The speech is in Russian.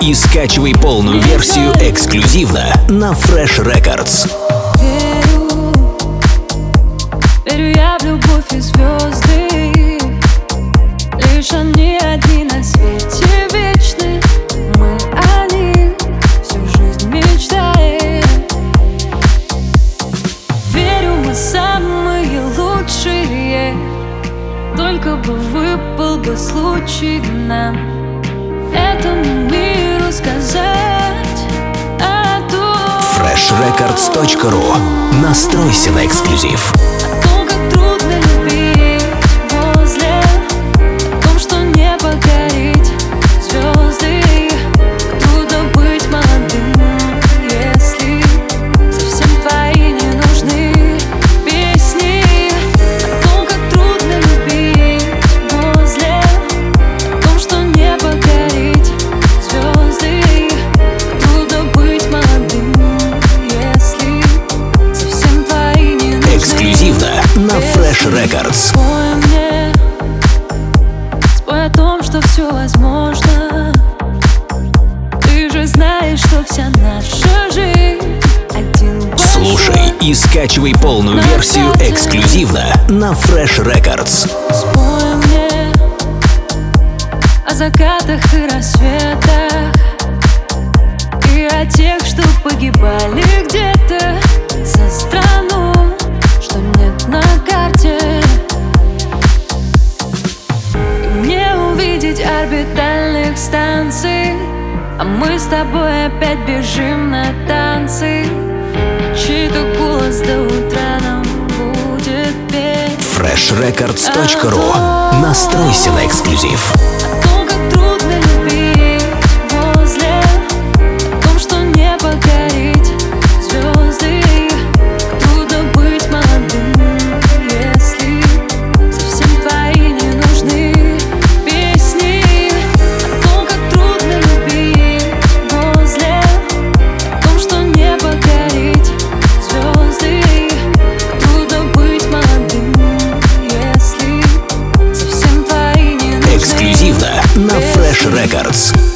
и скачивай полную версию эксклюзивно на Fresh Records. Верю, верю я в любовь и звезды. Лишь они одни на свете вечны. Мы о них всю жизнь мечтаем. Верю, мы самые лучшие. Только бы выпал бы случай нам. Этому миру Настройся на эксклюзив. Records. Спой мне, спой о том, что все возможно Ты же знаешь, что вся наша жизнь Слушай и скачивай полную версию эксклюзивно на Fresh Records. Спой мне о закатах и рассветах И о тех, что погибали станций А мы с тобой опять бежим на танцы. Чей-то голос до утра нам будет петь. Freshrecords.ru Настройся на эксклюзив. Records.